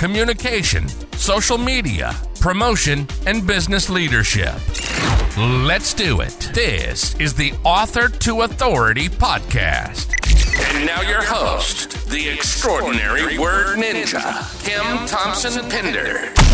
communication, social media, promotion, and business leadership. Let's do it. This is the Author to Authority podcast. And now your host, the extraordinary word ninja, Kim Thompson Pinder.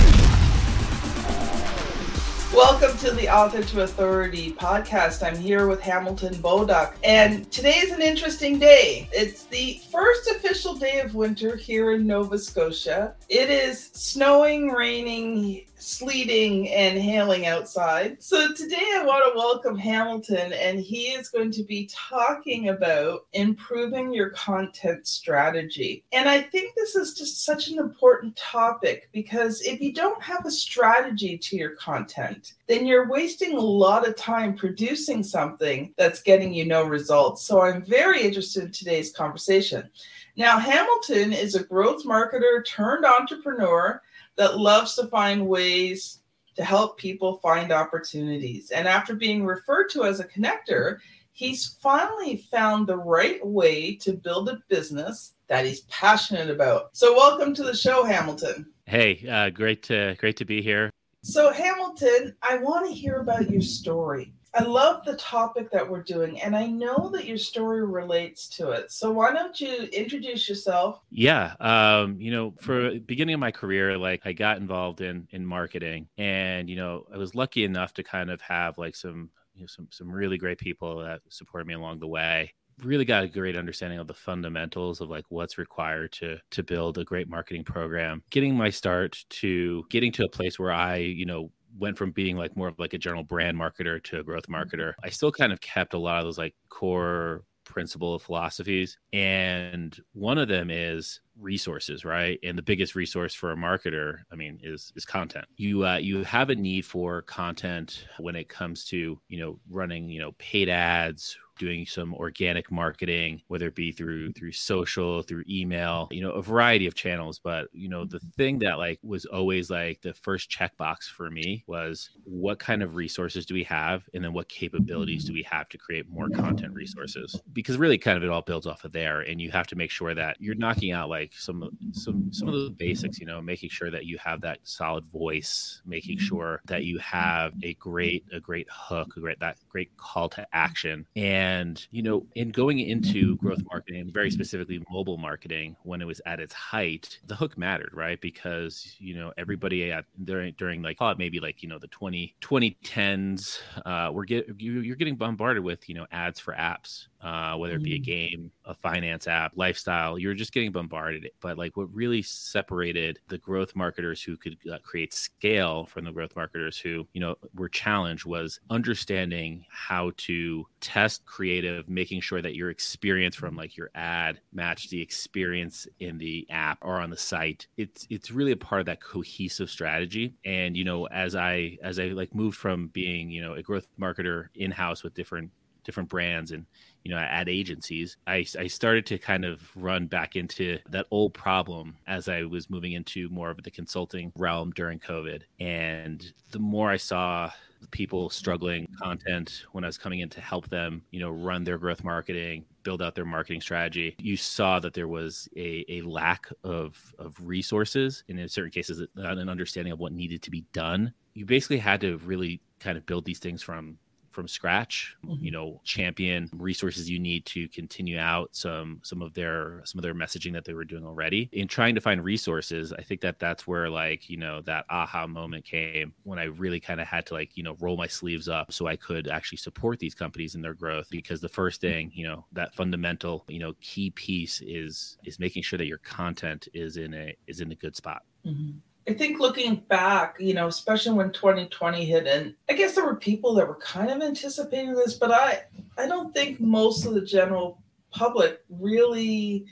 Welcome to the Author to Authority podcast. I'm here with Hamilton Bolduc, and today is an interesting day. It's the first official day of winter here in Nova Scotia. It is snowing, raining, sleeting and hailing outside. So today I want to welcome Hamilton, and he is going to be talking about improving your content strategy. And I think this is just such an important topic because if you don't have a strategy to your content, then you're wasting a lot of time producing something that's getting you no results. So I'm very interested in today's conversation. Now, Hamilton is a growth marketer turned entrepreneur that loves to find ways to help people find opportunities. And after being referred to as a connector, he's finally found the right way to build a business that he's passionate about. So welcome to the show, Hamilton. Hey, uh, great to great to be here. So Hamilton, I want to hear about your story. I love the topic that we're doing, and I know that your story relates to it. So why don't you introduce yourself? Yeah, um, you know, for beginning of my career, like I got involved in in marketing, and you know, I was lucky enough to kind of have like some you know, some some really great people that supported me along the way really got a great understanding of the fundamentals of like what's required to to build a great marketing program getting my start to getting to a place where i you know went from being like more of like a general brand marketer to a growth mm-hmm. marketer. I still kind of kept a lot of those like core principle of philosophies and one of them is resources right? And the biggest resource for a marketer i mean is is content. You uh, you have a need for content when it comes to you know running you know paid ads doing some organic marketing whether it be through through social through email you know a variety of channels. But you know the thing that like was always like the first checkbox for me was what kind of resources do we have? And then what capabilities do we have to create more content resources? Because really kind of it all builds off of there. And you have to make sure that you're knocking out like some some some of the basics you know making sure that you have that solid voice making sure that you have a great a great hook a great that great call to action and you know, in going into growth marketing, very specifically mobile marketing, when it was at its height, the hook mattered, right? Because, you know, everybody at during, during like, oh, maybe like, you know, the 20, 2010s, uh, we're get, you, you're getting bombarded with, you know, ads for apps uh, whether it be a mm. game, a finance app, lifestyle. You're just getting bombarded. But like what really separated the growth marketers who could uh, create scale from the growth marketers who, you know, were challenged was understanding how to test creative, making sure that your experience from like your ad matched the experience in the app or on the site. It's it's really a part of that cohesive strategy. And you know, as I as I like moved from being you know a growth marketer in house with different different brands and you know ad agencies I, I started to kind of run back into that old problem as i was moving into more of the consulting realm during covid. And the more i saw people struggling content when i was coming in to help them you know run their growth marketing build out their marketing strategy you saw that there was a, a lack of of resources and in certain cases an understanding of what needed to be done. You basically had to really kind of build these things from from scratch mm-hmm. you know champion resources you need to continue out some some of their some of their messaging that they were doing already in trying to find resources i think that that's where like you know that aha moment came when i really kind of had to like you know roll my sleeves up so i could actually support these companies in their growth because the first mm-hmm. thing you know that fundamental you know key piece is is making sure that your content is in a is in a good spot mm-hmm. I think looking back, you know, especially when 2020 hit, and I guess there were people that were kind of anticipating this, but I, I don't think most of the general public really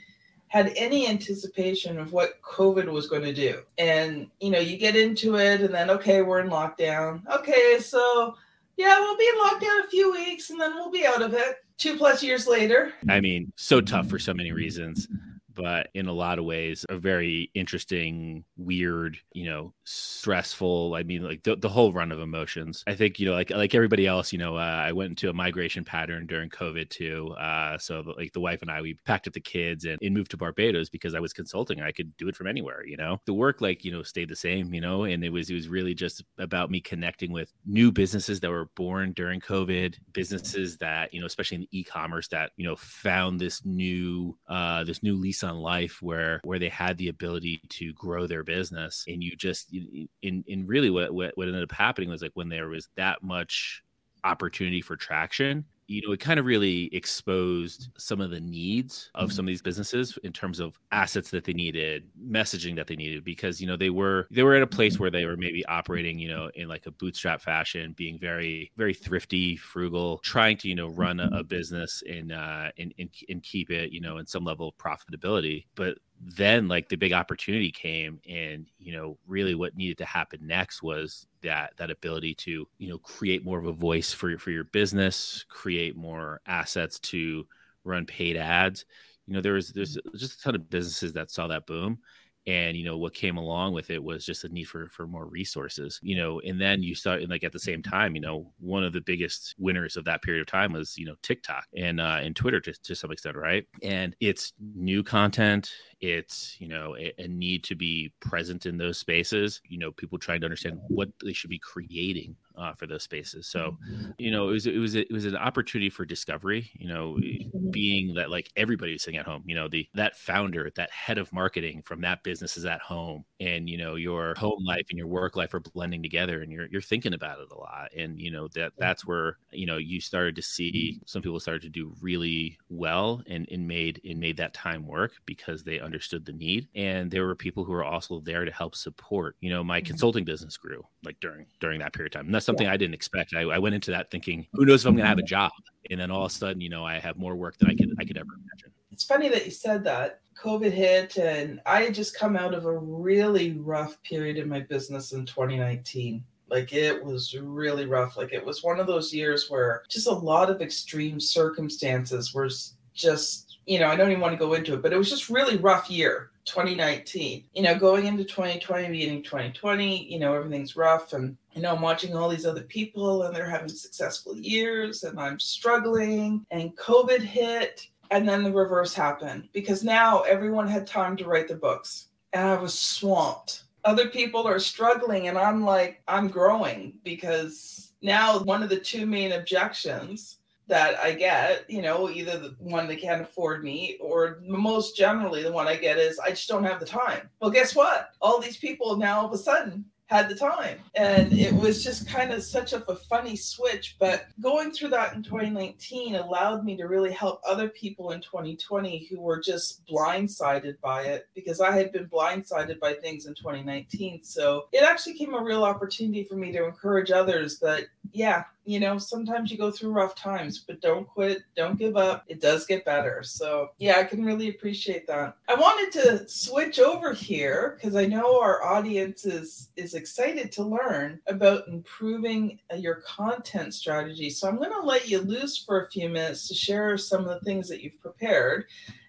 had any anticipation of what COVID was going to do. And, you know, you get into it and then, okay, we're in lockdown. Okay, so yeah, we'll be in lockdown a few weeks and then we'll be out of it two plus years later. I mean, so tough for so many reasons but in a lot of ways, a very interesting, weird, you know, stressful. I mean, like the, the whole run of emotions. I think, you know, like like everybody else, you know, uh, I went into a migration pattern during COVID too. Uh, so like the wife and I, we packed up the kids and, and moved to Barbados because I was consulting. I could do it from anywhere, you know. The work like, you know, stayed the same, you know, and it was it was really just about me connecting with new businesses that were born during COVID, businesses that, you know, especially in e-commerce that, you know, found this new uh this new lease on life where where they had the ability to grow their business and you just in in really what what, ended up happening was like when there was that much opportunity for traction you know, it kind of really exposed some of the needs of mm-hmm. some of these businesses in terms of assets that they needed, messaging that they needed, because you know they were they were at a place mm-hmm. where they were maybe operating, you know, in like a bootstrap fashion, being very very thrifty, frugal, trying to you know run a, a mm-hmm. business and uh and, and and keep it you know in some level of profitability, but then like the big opportunity came and you know really what needed to happen next was that that ability to you know create more of a voice for for your business create more assets to run paid ads. You know there was there's mm-hmm. just a ton of businesses that saw that boom and you know what came along with it was just a need for for more resources you know and then you start like at the same time you know one of the biggest winners of that period of time was you know tiktok and uh and twitter to, to some extent right? And it's new content it's you know a, a, need to be present in those spaces you know people trying to understand what they should be creating uh, for those spaces. So you know it was it was it was an opportunity for discovery you know mm-hmm. being that like everybody's sitting at home you know the that founder that head of marketing from that business is at home and you know your home life and your work life are blending together and you're you're thinking about it a lot. And you know that that's where you know you started to see some people started to do really well and, and made and made that time work because they understood the need. And there were people who were also there to help support you know my mm-hmm. consulting business grew like during during that period of time. And that's something yeah. i didn't expect I, I went into that thinking who knows if i'm gonna have a mm-hmm. job and then all of a sudden you know i have more work than i could i could ever imagine it's funny that you said that COVID hit, and I had just come out of a really rough period in my business in 2019. Like it was really rough. Like it was one of those years where just a lot of extreme circumstances were just, you know, I don't even want to go into it, but it was just really rough year. 2019 you know going into 2020 beginning 2020 you know everything's rough and you know i'm watching all these other people and they're having successful years and i'm struggling and covid hit and then the reverse happened because now everyone had time to write the books and I was swamped. Other people are struggling and I'm like, I'm growing because now one of the two main objections that I get, you know, either the one they can't afford me or most generally the one I get is I just don't have the time. Well, guess what? All these people now all of a sudden had the time. And it was just kind of such a, a, funny switch. But going through that in 2019 allowed me to really help other people in 2020 who were just blindsided by it because I had been blindsided by things in 2019. So it actually came a real opportunity for me to encourage others that, yeah, you know, sometimes you go through rough times, but don't quit, don't give up. It does get better. So, yeah, I can really appreciate that. I wanted to switch over here because I know our audience is is excited to learn about improving uh, your content strategy. So, I'm going to let you loose for a few minutes to share some of the things that you've prepared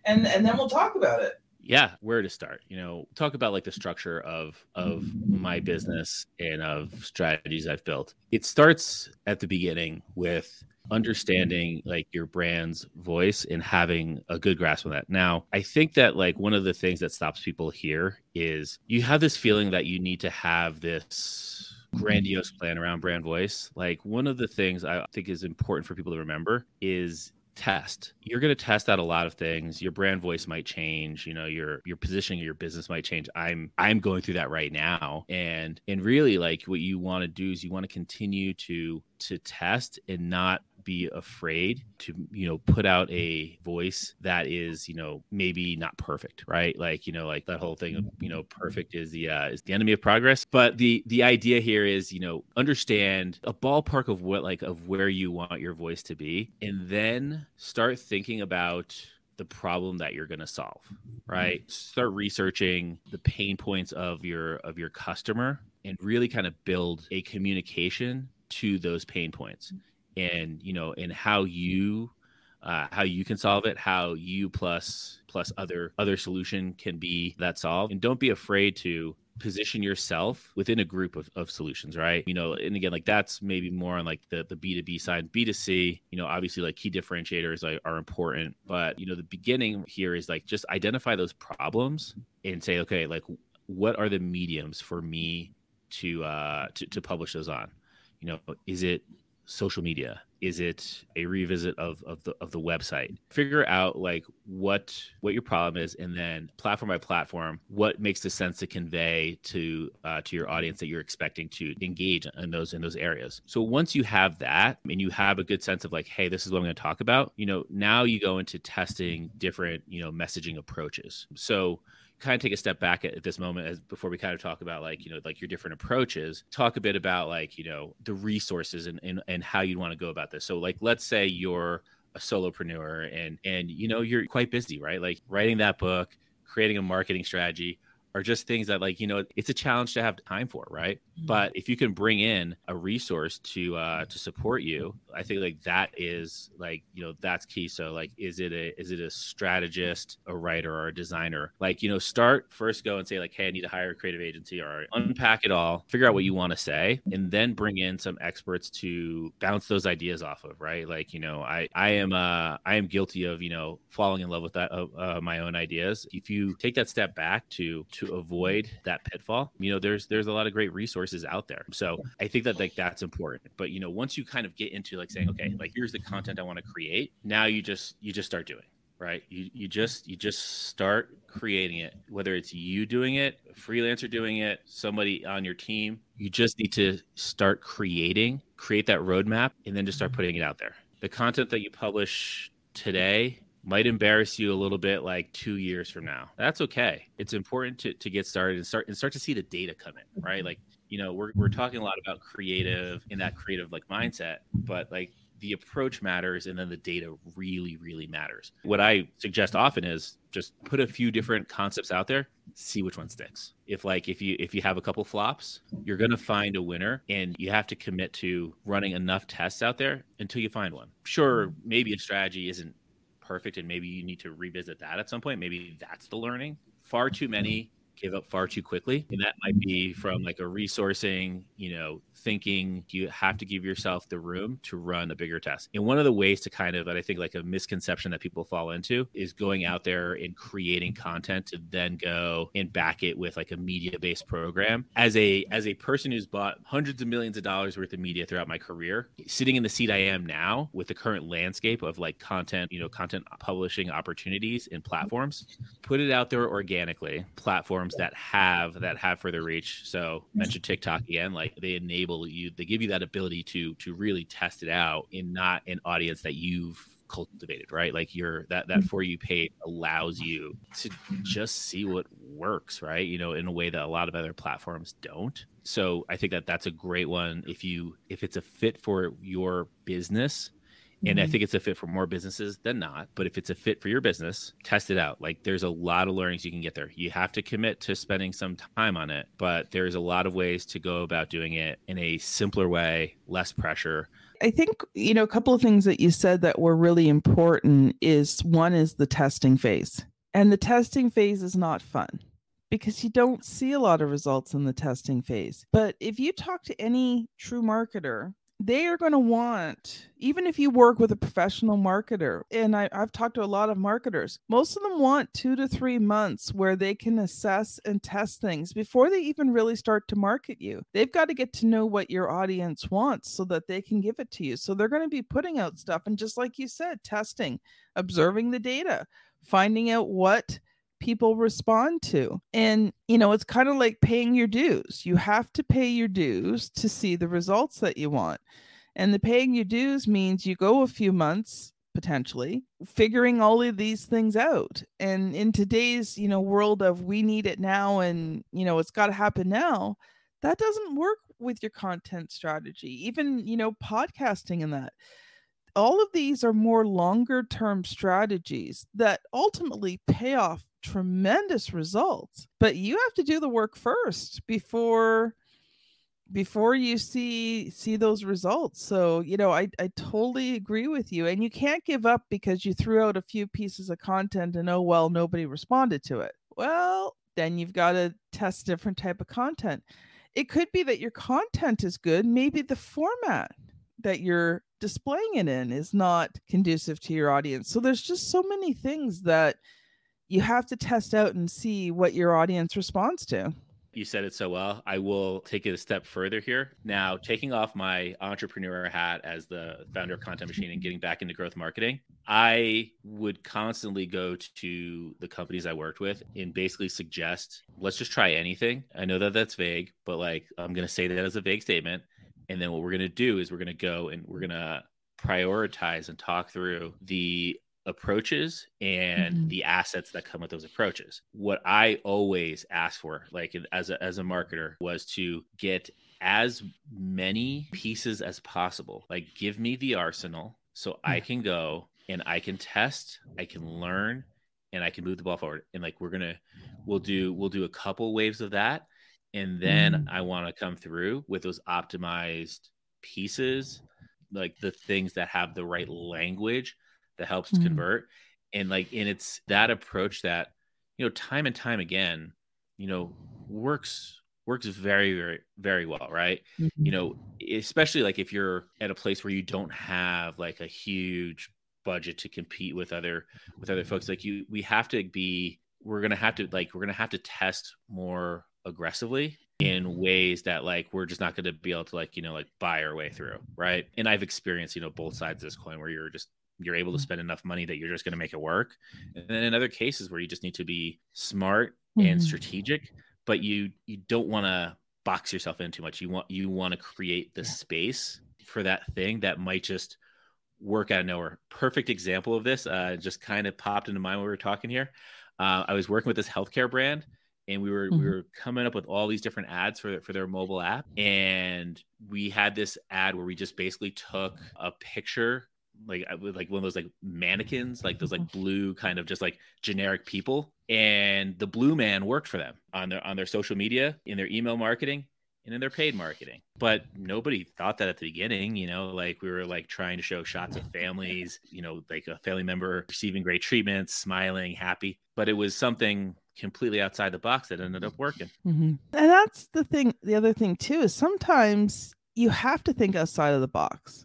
and and then we'll talk about it yeah where to start you know talk about like the structure of of my business and of strategies i've built. It starts at the beginning with understanding like your brand's voice and having a good grasp on that. Now i think that like one of the things that stops people here is you have this feeling that you need to have this grandiose plan around brand voice. Like one of the things i think is important for people to remember is test. You're going to test out a lot of things. Your brand voice might change you know your your positioning of your business might change. I'm i'm going through that right now. And and really like what you want to do is you want to continue to to test and not be afraid to you know put out a voice that is you know maybe not perfect right? Like you know like that whole thing of you know perfect is the uh, is the enemy of progress. But the the idea here is you know understand a ballpark of what like of where you want your voice to be and then start thinking about the problem that you're going to solve right? Start researching the pain points of your of your customer and really kind of build a communication to those pain points and you know and how you uh, how you can solve it how you plus plus other other solution can be that solve and don't be afraid to position yourself within a group of, of solutions right? You know and again like that's maybe more on like the, the b2b side b2c you know obviously like key differentiators are, are important but you know the beginning here is like just identify those problems and say okay like what are the mediums for me to uh to, to publish those on? You know is it social media? Is it a revisit of, of the of the website? Figure out like what what your problem is and then platform by platform what makes the sense to convey to uh, to your audience that you're expecting to engage in those in those areas. So once you have that and you have a good sense of like hey this is what i'm going to talk about you know now you go into testing different you know messaging approaches. So kind of take a step back at, at, this moment as before we kind of talk about like you know like your different approaches talk a bit about like you know the resources and and, and how you'd want to go about this. So like let's say you're a solopreneur and and you know you're quite busy right? Like writing that book creating a marketing strategy are just things that like you know it's a challenge to have time for right? Mm-hmm. but if you can bring in a resource to uh to support you i think like that is like you know that's key. So like is it a is it a strategist a writer or a designer? Like you know start first go and say like hey i need to hire a creative agency or unpack it all figure out what you want to say and then bring in some experts to bounce those ideas off of right? Like you know i i am uh i am guilty of you know falling in love with that uh, uh, my own ideas. If you take that step back to to avoid that pitfall you know there's there's a lot of great resources out there. So i think that like that's important. But you know once you kind of get into like saying okay like here's the content i want to create now you just you just start doing right? You you just you just start creating it whether it's you doing it a freelancer doing it somebody on your team you just need to start creating create that roadmap and then just start mm-hmm. putting it out there. The content that you publish today might embarrass you a little bit like two years from now. That's okay. It's important to, to get started and start and start to see the data come in, right? Mm-hmm. Like, you know, we're, we're talking a lot about creative in that creative like mindset, but like the approach matters and then the data really, really matters. What I suggest often is just put a few different concepts out there, see which one sticks. If like if you if you have a couple flops, you're gonna find a winner and you have to commit to running enough tests out there until you find one. Sure, mm-hmm. maybe a strategy isn't perfect and maybe you need to revisit that at some point. Maybe that's the learning. Far too many give up far too quickly. And that might be from like a resourcing you know thinking you have to give yourself the room to run a bigger test and one of the ways to kind of i think like a misconception that people fall into is going out there and creating content to then go and back it with like a media based program. As a as a person who's bought hundreds of millions of dollars worth of media throughout my career sitting in the seat i am now with the current landscape of like content you know content publishing opportunities and platforms put it out there organically platforms platforms that have that have further reach. So mention TikTok again, like they enable you, they give you that ability to to really test it out in not an audience that you've cultivated, right? Like your that that mm. for you page allows you to just see what works, right? You know, in a way that a lot of other platforms don't. So I think that that's a great one if you if it's a fit for your business and mm-hmm. I think it's a fit for more businesses than not. But if it's a fit for your business, test it out. Like there's a lot of learnings you can get there. You have to commit to spending some time on it, but there's a lot of ways to go about doing it in a simpler way, less pressure. I think, you know, a couple of things that you said that were really important is one is the testing phase. And the testing phase is not fun because you don't see a lot of results in the testing phase. But if you talk to any true marketer, they are going to want, even if you work with a professional marketer, and I, have talked to a lot of marketers, most of them want two to three months where they can assess and test things before they even really start to market you. They've got to get to know what your audience wants so that they can give it to you. So they're going to be putting out stuff. And just like you said, testing, observing the data, finding out what people respond to. And, you know, it's kind of like paying your dues. You have to pay your dues to see the results that you want. And the paying your dues means you go a few months potentially figuring all of these things out and in today's you know world of we need it now and you know it's got to happen now that doesn't work with your content strategy even you know podcasting and that all of these are more longer term strategies that ultimately pay off tremendous results. But you have to do the work first before before you see see those results. So you know i i totally agree with you and you can't give up because you threw out a few pieces of content and oh well nobody responded to it. Well then you've got to test different type of content. It could be that your content is good. Maybe the format that you're displaying it in is not conducive to your audience. So there's just so many things that you have to test out and see what your audience responds to you said it so well. I will take it a step further here. Now, taking off my entrepreneur hat as the founder of Content Machine and getting back into growth marketing, I would constantly go to the companies I worked with and basically suggest, let's just try anything. I know that that's vague, but like I'm going to say that as a vague statement. And then what we're going to do is we're going to go and we're going to prioritize and talk through the approaches and mm-hmm. the assets that come with those approaches. What I always ask for, like as a, as a marketer, was to get as many pieces as possible. Like, give me the arsenal so I can go and I can test, I can learn, and I can move the ball forward. And like, we're gonna, we'll do, we'll do a couple waves of that, and then mm-hmm. I want to come through with those optimized pieces, like the things that have the right language that helps mm-hmm. convert and like and it's that approach that you know time and time again you know works works very very very well right mm-hmm. you know especially like if you're at a place where you don't have like a huge budget to compete with other with other folks like you we have to be we're gonna have to like we're gonna have to test more aggressively in mm-hmm. ways that like we're just not going to be able to like you know like buy our way through right and i've experienced you know both sides of this coin where you're just you're able to mm. spend enough money that you're just going to make it work. And then in other cases where you just need to be smart mm-hmm. and strategic, but you you don't want to box yourself in too much. You want you want to create the space for that thing that might just work out of nowhere. Perfect example of this uh, just kind of popped into mind when we were talking here. Uh, I was working with this healthcare brand, and we were mm-hmm. we were coming up with all these different ads for for their mobile app, and we had this ad where we just basically took a picture like with like one of those like mannequins, like those like mm-hmm. blue kind of just like generic people. And the blue man worked for them on their on their social media, in their email marketing, and in their paid marketing. But nobody thought that at the beginning, you know, like we were like trying to show shots of families, you know, like a family member receiving great treatments, smiling, happy. But it was something completely outside the box that ended up working. Mm-hmm. And that's the thing. The other thing too is sometimes you have to think outside of the box.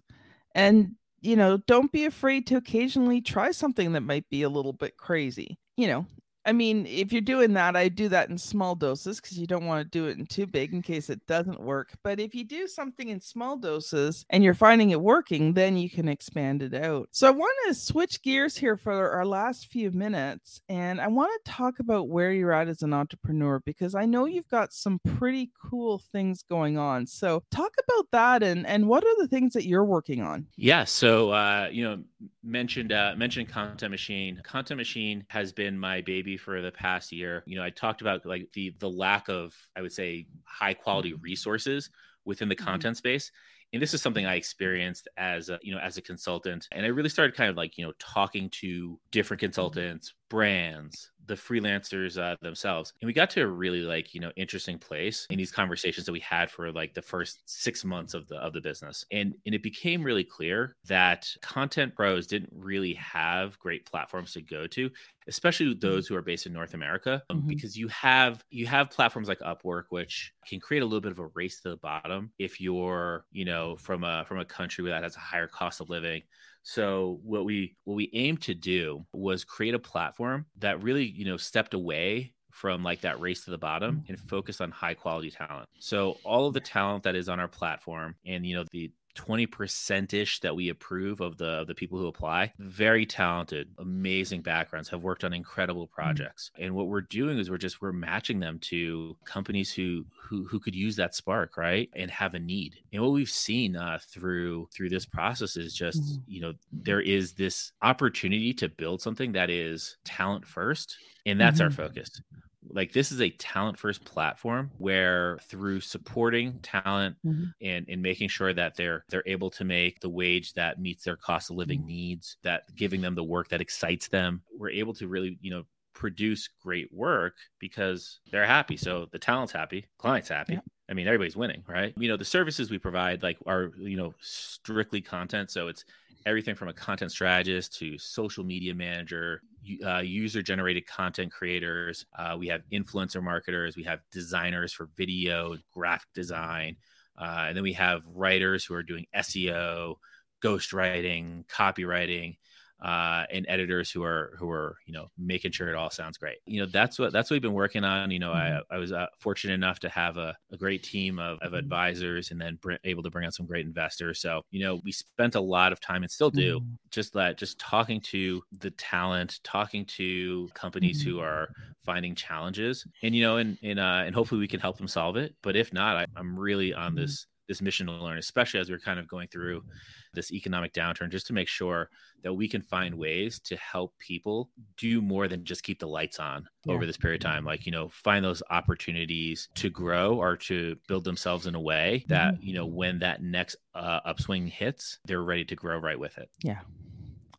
And you know, don't be afraid to occasionally try something that might be a little bit crazy. You know, I mean, if you're doing that, I do that in small doses because you don't want to do it in too big in case it doesn't work. But if you do something in small doses and you're finding it working, then you can expand it out. So I want to switch gears here for our last few minutes. And I want to talk about where you're at as an entrepreneur because I know you've got some pretty cool things going on. So talk about that and, and what are the things that you're working on? Yeah. So, uh, you know, mentioned, uh, mentioned Content Machine. Content Machine has been my baby for the past year. You know, I talked about like the the lack of I would say high quality mm-hmm. resources within the mm-hmm. content space and this is something i experienced as a you know as a consultant and i really started kind of like you know talking to different consultants brands the freelancers uh, themselves and we got to a really like you know interesting place in these conversations that we had for like the first six months of the of the business and and it became really clear that content pros didn't really have great platforms to go to especially mm-hmm. those who are based in north america um, mm-hmm. because you have you have platforms like upwork which can create a little bit of a race to the bottom if you're you know from a from a country that has a higher cost of living so what we what we aimed to do was create a platform that really, you know, stepped away from like that race to the bottom and mm. focused on high quality talent. So all of the talent that is on our platform and you know the 20% ish that we approve of the of the people who apply very talented amazing backgrounds have worked on incredible mm. projects mm-hmm. and what we're doing is we're just we're matching them to companies who who who could use that spark right and have a need and what we've seen uh, through through this process is just mm-hmm. you know there is this opportunity to build something that is talent first and that's mm-hmm. our focus like this is a talent first platform where through supporting talent mm-hmm. and, and making sure that they're they're able to make the wage that meets their cost of living mm-hmm. needs, that giving them the work that excites them, we're able to really, you know, produce great work because they're happy. So the talent's happy, client's happy. Yeah. I mean, everybody's winning, right? You know, the services we provide like are, you know, strictly content. So it's everything from a content strategist to social media manager, uh, user generated content creators. Uh, we have influencer marketers. We have designers for video, graphic design. Uh, and then we have writers who are doing SEO, ghostwriting, copywriting uh, and editors who are who are you know making sure it all sounds great. You know that's what that's what we've been working on. You know, mm-hmm. I I was uh, fortunate enough to have a, a great team of, of advisors and then br- able to bring on some great investors. So you know we spent a lot of time and still do mm-hmm. just that just talking to the talent, talking to companies mm-hmm. who are finding challenges, and you know and and uh, and hopefully we can help them solve it. But if not, I, I'm really on mm-hmm. this this mission to learn, especially as we're kind of going through this economic downturn, just to make sure that we can find ways to help people do more than just keep the lights on yeah. over this period of time. Like, you know, find those opportunities to grow or to build themselves in a way that, mm-hmm. you know, when that next uh, upswing hits, they're ready to grow right with it. Yeah.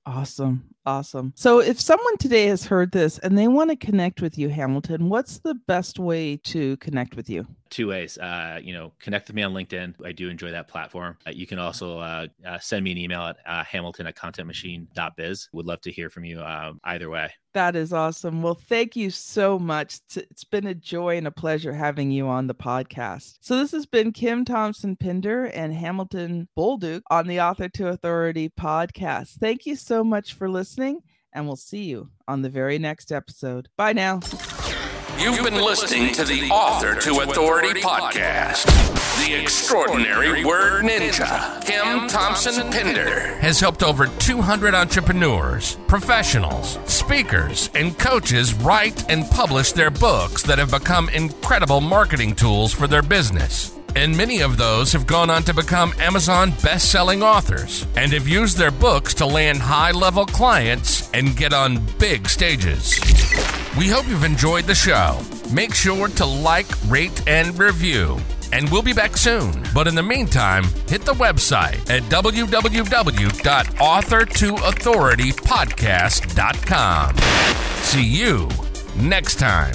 Awesome. Awesome. So, if someone today has heard this and they want to connect with you, Hamilton, what's the best way to connect with you? Two ways. Uh, you know, connect with me on LinkedIn. I do enjoy that platform. Uh, you can also uh, uh send me an email at uh, hamilton at contentmachine.biz. Would love to hear from you um, either way. That is awesome. Well, thank you so much. It's been a joy and a pleasure having you on the podcast. So, this has been Kim Thompson Pinder and Hamilton Bolduc on the Author to Authority podcast. Thank you so much for listening, and we'll see you on the very next episode. Bye now. You've been listening to the Author to Authority podcast. The extraordinary word ninja, Kim Thompson Pinder, has helped over 200 entrepreneurs, professionals, speakers, and coaches write and publish their books that have become incredible marketing tools for their business. And many of those have gone on to become Amazon best selling authors and have used their books to land high level clients and get on big stages. We hope you've enjoyed the show. Make sure to like, rate, and review. And we'll be back soon. But in the meantime, hit the website at www.authortoauthoritypodcast.com. See you next time.